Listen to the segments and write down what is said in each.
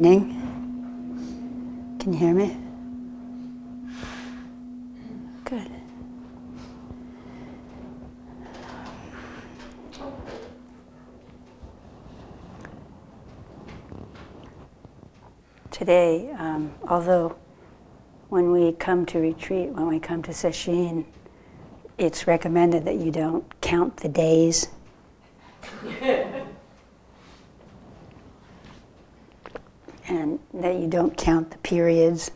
Ning? Can you hear me? Good. Today, um, although when we come to retreat, when we come to sesshin, it's recommended that you don't count the days. and that you don't count the periods.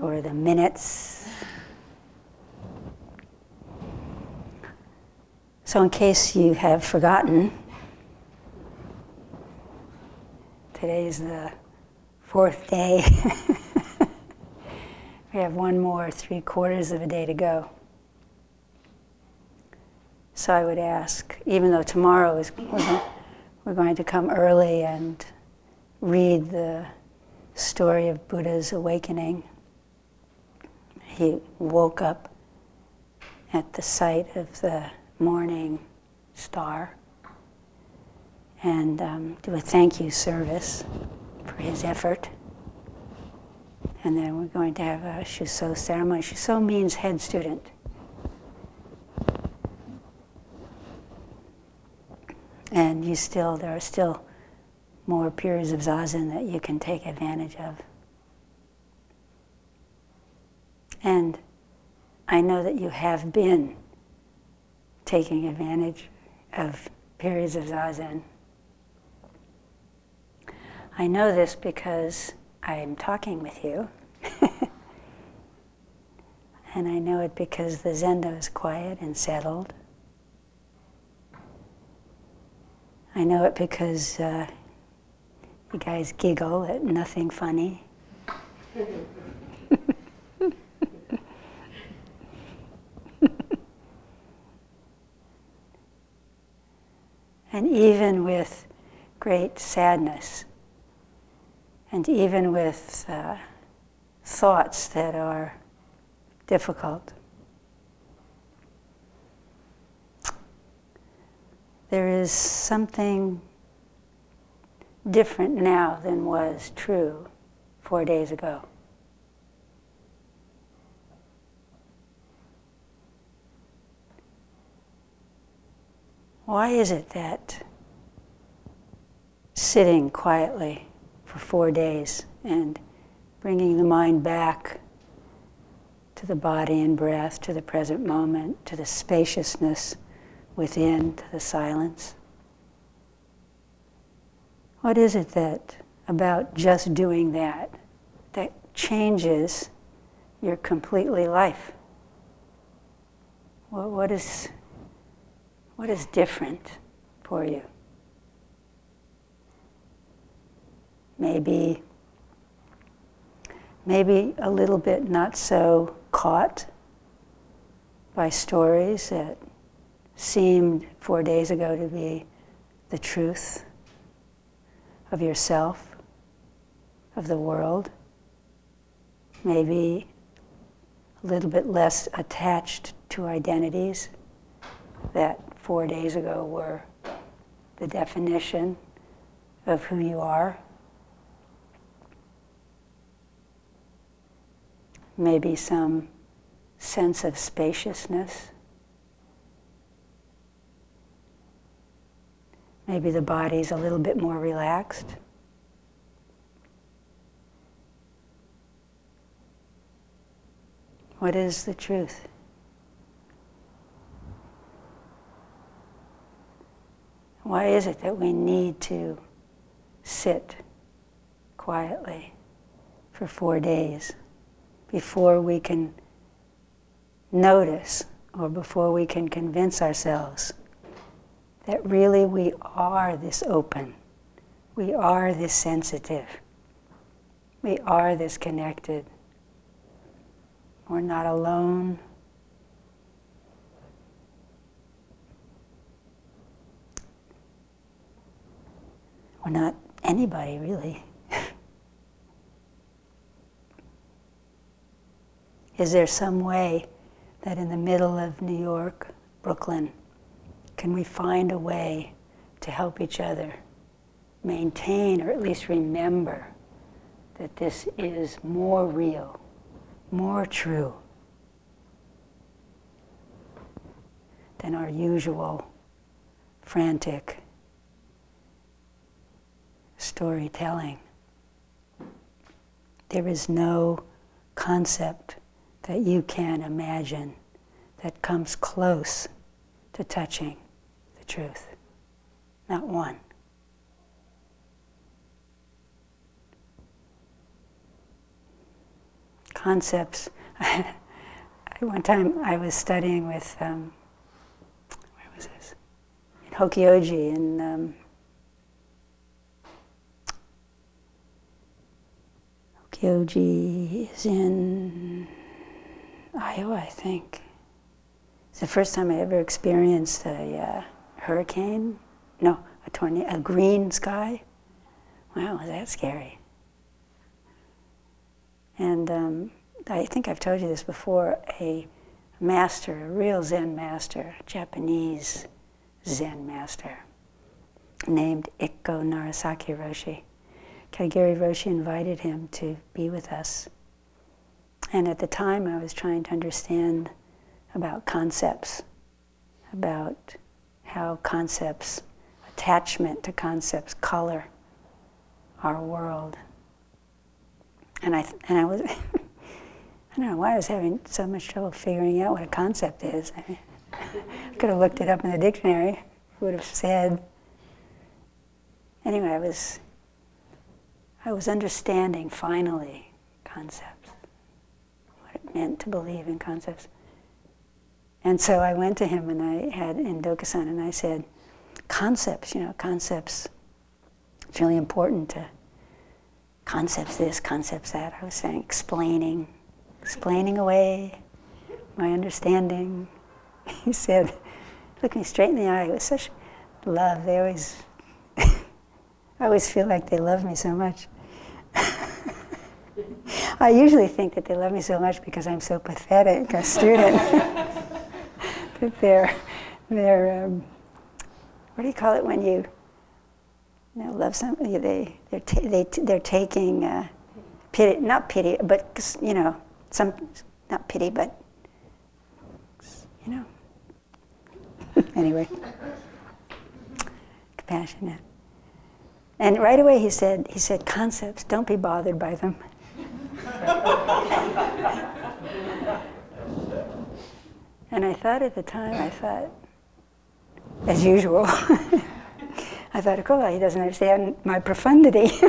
or the minutes. So, in case you have forgotten, today is the fourth day. we have one more three quarters of a day to go. So I would ask, even though tomorrow is we're going to come early and read the story of Buddha's awakening. He woke up at the sight of the morning star and um, do a thank you service for his effort. And then we're going to have a Shuso ceremony. Shuso means head student. And you still, there are still more periods of zazen that you can take advantage of. And I know that you have been taking advantage of periods of zazen. I know this because I am talking with you. and I know it because the zendo is quiet and settled. I know it because uh, you guys giggle at nothing funny. and even with great sadness, and even with uh, thoughts that are difficult, there is something different now than was true four days ago. Why is it that sitting quietly for four days and bringing the mind back to the body and breath, to the present moment, to the spaciousness within the silence? What is it that about just doing that that changes your completely life? What, what is what is different for you? Maybe maybe a little bit not so caught by stories that seemed four days ago to be the truth of yourself, of the world, maybe a little bit less attached to identities that four days ago were the definition of who you are. Maybe some sense of spaciousness. Maybe the body's a little bit more relaxed. What is the truth? Why is it that we need to sit quietly for four days before we can notice or before we can convince ourselves that really we are this open, we are this sensitive, we are this connected. We're not alone. We're not anybody really. Is there some way that in the middle of New York, Brooklyn, can we find a way to help each other maintain or at least remember that this is more real, more true than our usual frantic storytelling. There is no concept that you can imagine that comes close to touching truth. Not one. Concepts. One time I was studying with, um, where was this? In Hokyoji in um, Hokyoji is in Iowa, I think. It's the first time I ever experienced a uh, hurricane. No, a tornado, a green sky. Wow, was that scary? And um, I think I've told you this before. A master, a real Zen master, Japanese Zen master, named Ikko Narasaki Roshi. Katagiri Roshi invited him to be with us. And at the time, I was trying to understand about concepts, about how concepts, attachment to concepts, color our world. And I, and I was, I don't know why I was having so much trouble figuring out what a concept is. I, mean, I could have looked it up in the dictionary, would have said. Anyway, I was, I was understanding finally concepts, what it meant to believe in concepts. And so I went to him and I had in Dokusan and I said, concepts, you know, concepts. It's really important to concepts this, concepts that. I was saying explaining, explaining away my understanding. He said, look me straight in the eye. It was such love. They always, I always feel like they love me so much. I usually think that they love me so much because I'm so pathetic a student. That they're, they're um, what do you call it when you, you know, love somebody? They, they're, ta- they, they're taking uh, pity, not pity, but, you know, some, not pity, but, you know. anyway, compassionate. And right away he said, he said, concepts, don't be bothered by them. And I thought at the time, I thought, as usual, I thought, oh, he doesn't understand my profundity.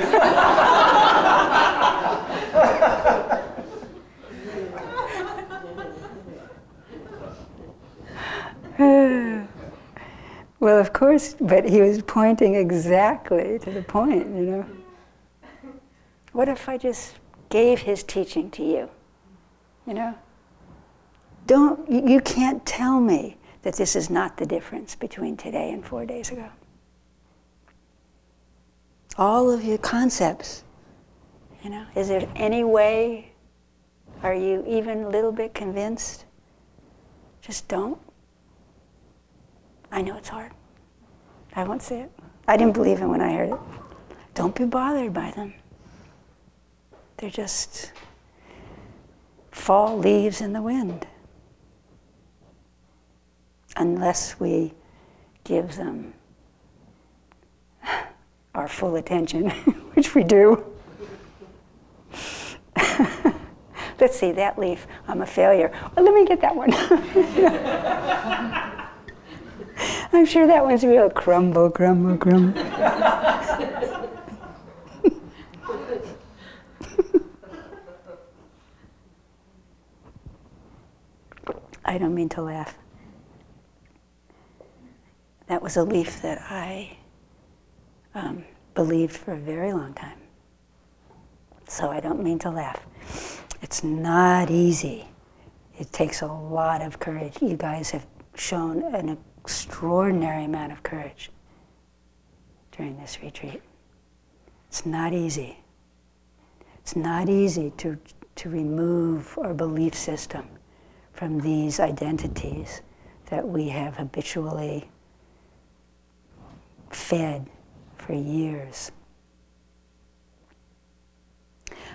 well, of course, but he was pointing exactly to the point, you know. What if I just gave his teaching to you? You know? Don't, you can't tell me that this is not the difference between today and four days ago. All of your concepts, you know, is there any way, are you even a little bit convinced? Just don't. I know it's hard. I won't say it. I didn't believe it when I heard it. Don't be bothered by them. They're just fall leaves in the wind unless we give them our full attention, which we do. Let's see, that leaf, I'm a failure. Well, let me get that one. I'm sure that one's real crumble, crumble, crumble. I don't mean to laugh that was a leaf that I um, believed for a very long time. So I don't mean to laugh. It's not easy. It takes a lot of courage. You guys have shown an extraordinary amount of courage during this retreat. It's not easy. It's not easy to, to remove our belief system from these identities that we have habitually fed for years.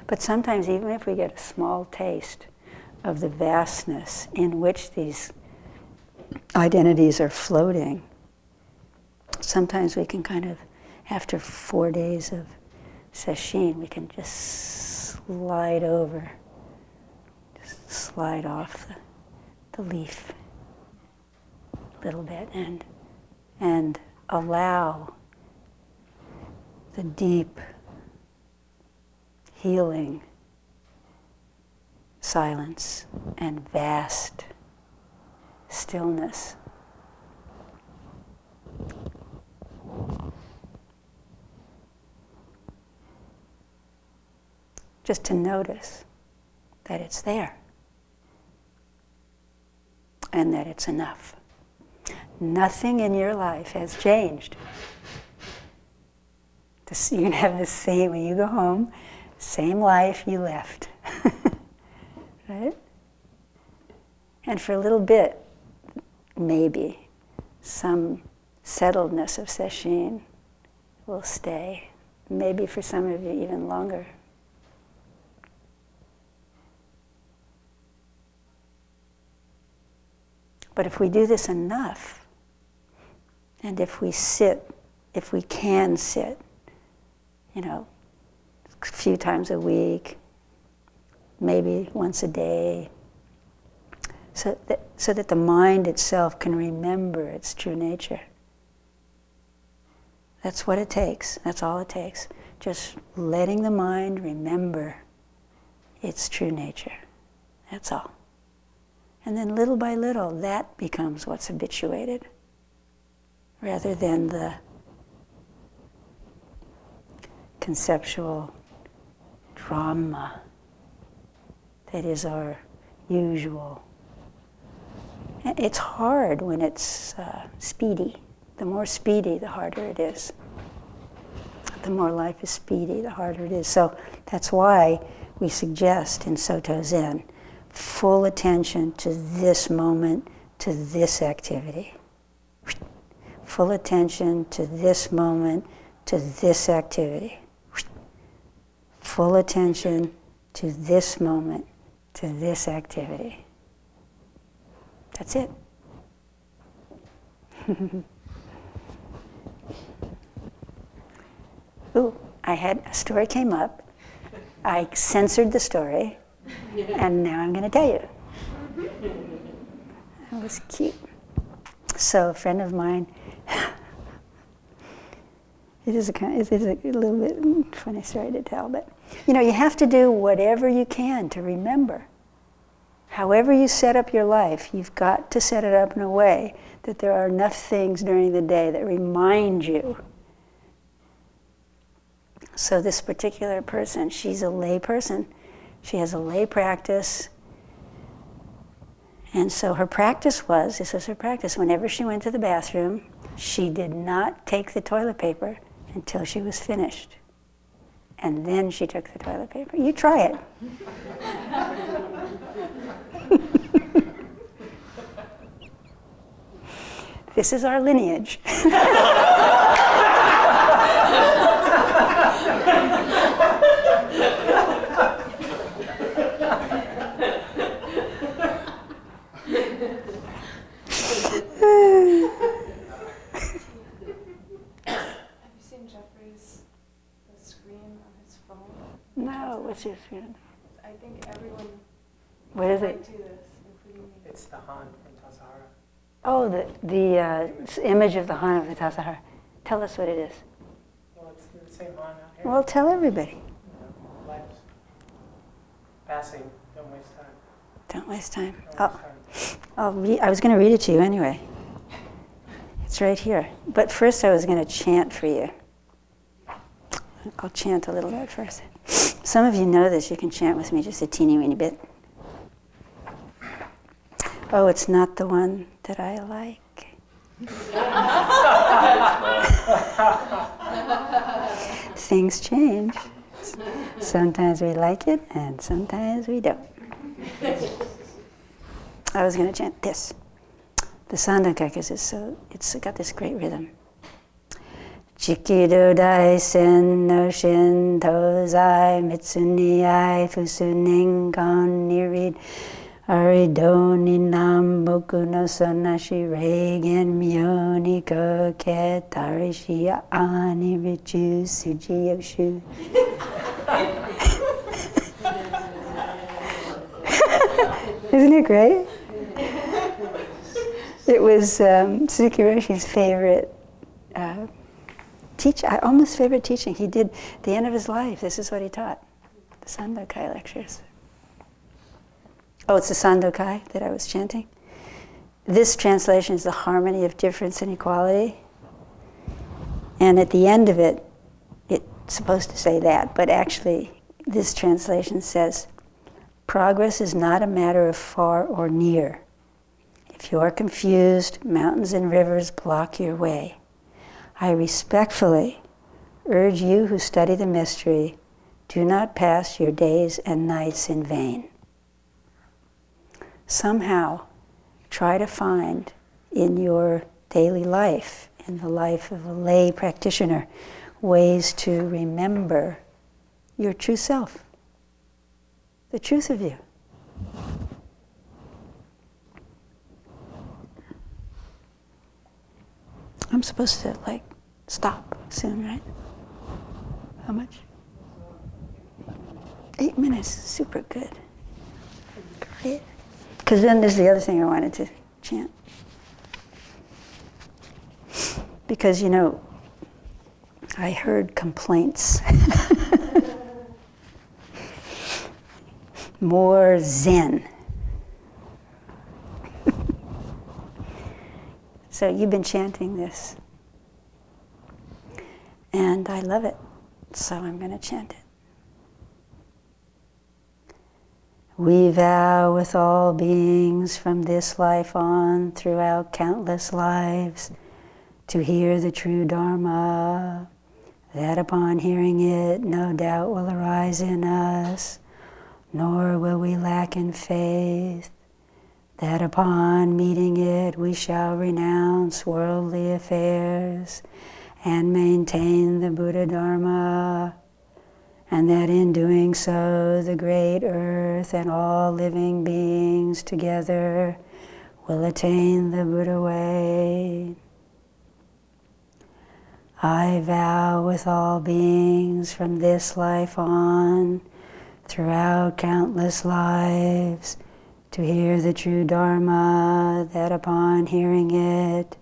But sometimes, even if we get a small taste of the vastness in which these identities are floating, sometimes we can kind of, after four days of sesshin, we can just slide over, just slide off the, the leaf a little bit and, and allow the deep healing silence and vast stillness. Just to notice that it's there and that it's enough. Nothing in your life has changed. You can have the same, when you go home, same life you left. right? And for a little bit, maybe some settledness of sesshin will stay. Maybe for some of you, even longer. But if we do this enough, and if we sit, if we can sit, you know, a few times a week, maybe once a day, so that, so that the mind itself can remember its true nature. That's what it takes. That's all it takes. Just letting the mind remember its true nature. That's all. And then little by little, that becomes what's habituated rather than the conceptual drama that is our usual. It's hard when it's uh, speedy. The more speedy, the harder it is. The more life is speedy, the harder it is. So that's why we suggest in Soto Zen full attention to this moment, to this activity. Full attention to this moment, to this activity full attention to this moment, to this activity. That's it. Ooh, I had a story came up. I censored the story, and now I'm going to tell you. That was cute. So, a friend of mine it is a kind, it is a little bit funny story to tell, but you know, you have to do whatever you can to remember. However you set up your life, you've got to set it up in a way that there are enough things during the day that remind you. So this particular person, she's a lay person. She has a lay practice. And so her practice was, this was her practice, whenever she went to the bathroom, she did not take the toilet paper until she was finished. And then she took the toilet paper. You try it. this is our lineage. No, what's your screen? I think everyone. What is it? Do this, including me. It's the Han from Tassajara. Oh, the, the uh, image of the Han of the Tassajara. Tell us what it is. Well, it's the same Han out here. Well, tell everybody. Life's passing. Don't waste time. Don't waste time. Don't Oh, waste time. I'll re- I was going to read it to you anyway. It's right here. But first, I was going to chant for you. I'll chant a little bit first. Some of you know this. You can chant with me just a teeny weeny bit. Oh, it's not the one that I like. Things change. Sometimes we like it, and sometimes we don't. I was going to chant this, the Sandokai, because it's so it's got this great rhythm. Chikido dai sen no shin tozai mitsuni ai fusuning gon nirid aridoni nam boku no sonashi regen myoni ko ketari shia ani richu suji yoshu. Isn't it great? It was um, Suzuki Roshi's favorite uh, teach, uh, almost favorite teaching. He did the end of his life. This is what he taught, the Sandokai lectures. Oh, it's the Sandokai that I was chanting. This translation is the harmony of difference and equality. And at the end of it, it's supposed to say that, but actually, this translation says, Progress is not a matter of far or near. If you are confused, mountains and rivers block your way. I respectfully urge you who study the mystery do not pass your days and nights in vain. Somehow, try to find in your daily life, in the life of a lay practitioner, ways to remember your true self, the truth of you. I'm supposed to like stop soon, right? How much? Eight minutes, super good. Great. Because then there's the other thing I wanted to chant. Because, you know, I heard complaints. More Zen. So you've been chanting this. And I love it. So I'm going to chant it. We vow with all beings from this life on throughout countless lives to hear the true Dharma, that upon hearing it, no doubt will arise in us, nor will we lack in faith, that upon meeting it, we shall renounce worldly affairs and maintain the Buddha Dharma, and that in doing so, the great earth and all living beings together will attain the Buddha way. I vow with all beings from this life on, throughout countless lives, to hear the true Dharma, that upon hearing it,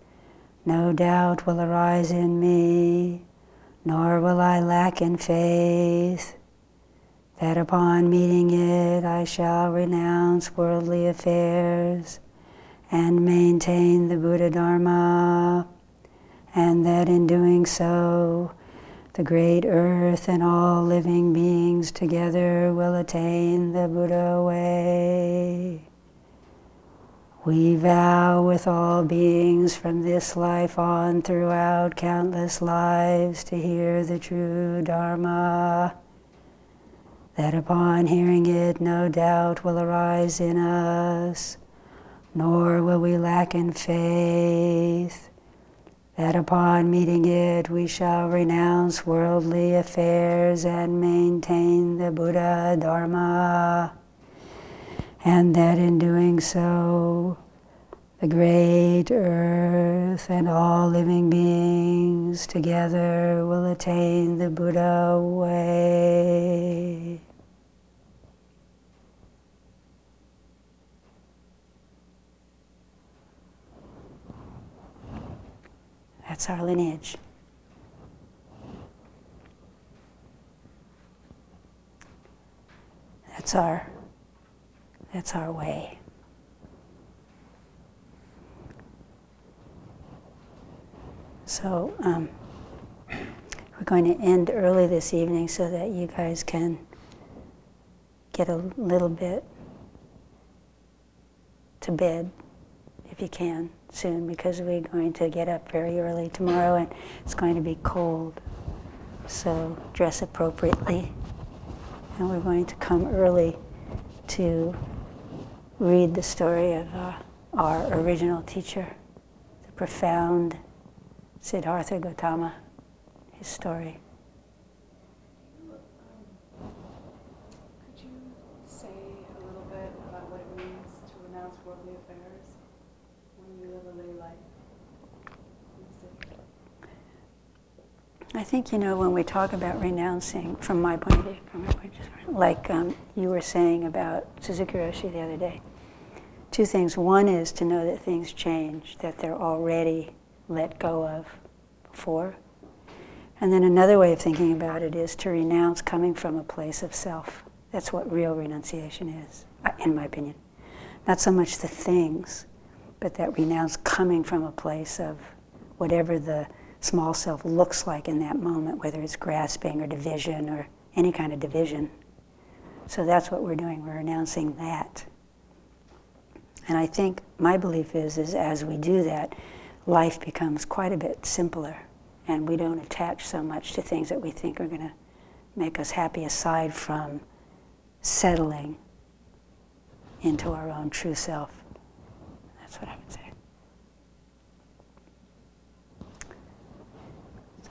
no doubt will arise in me, nor will I lack in faith, that upon meeting it I shall renounce worldly affairs and maintain the Buddha Dharma and that in doing so, the great earth and all living beings together will attain the Buddha way. We vow with all beings from this life on throughout countless lives to hear the true Dharma, that upon hearing it, no doubt will arise in us, nor will we lack in faith that upon meeting it we shall renounce worldly affairs and maintain the Buddha Dharma, and that in doing so, the great earth and all living beings together will attain the Buddha way. That's our lineage. That's our that's our way. So um, we're going to end early this evening so that you guys can get a little bit to bed if you can soon because we're going to get up very early tomorrow and it's going to be cold. So dress appropriately. And we're going to come early to read the story of uh, our original teacher, the profound Siddhartha Gautama. his story. Could you say a little bit about what it means to renounce worldly affairs when you live a lay life? in the city? I think, you know, when we talk about renouncing, from my point of view, point of view, like um, you were saying about Suzuki Roshi the other day, two things. One is to know that things change, that they're already let go of before. And then another way of thinking about it is to renounce coming from a place of self. That's what real renunciation is, uh, in my opinion. Not so much the things, but that renounce coming from a place of whatever the small self looks like in that moment, whether it's grasping or division or any kind of division. So that's what we're doing. We're announcing that. And I think my belief is, is as we do that, life becomes quite a bit simpler, and we don't attach so much to things that we think are going to make us happy, aside from settling into our own true self. That's what I would say. So.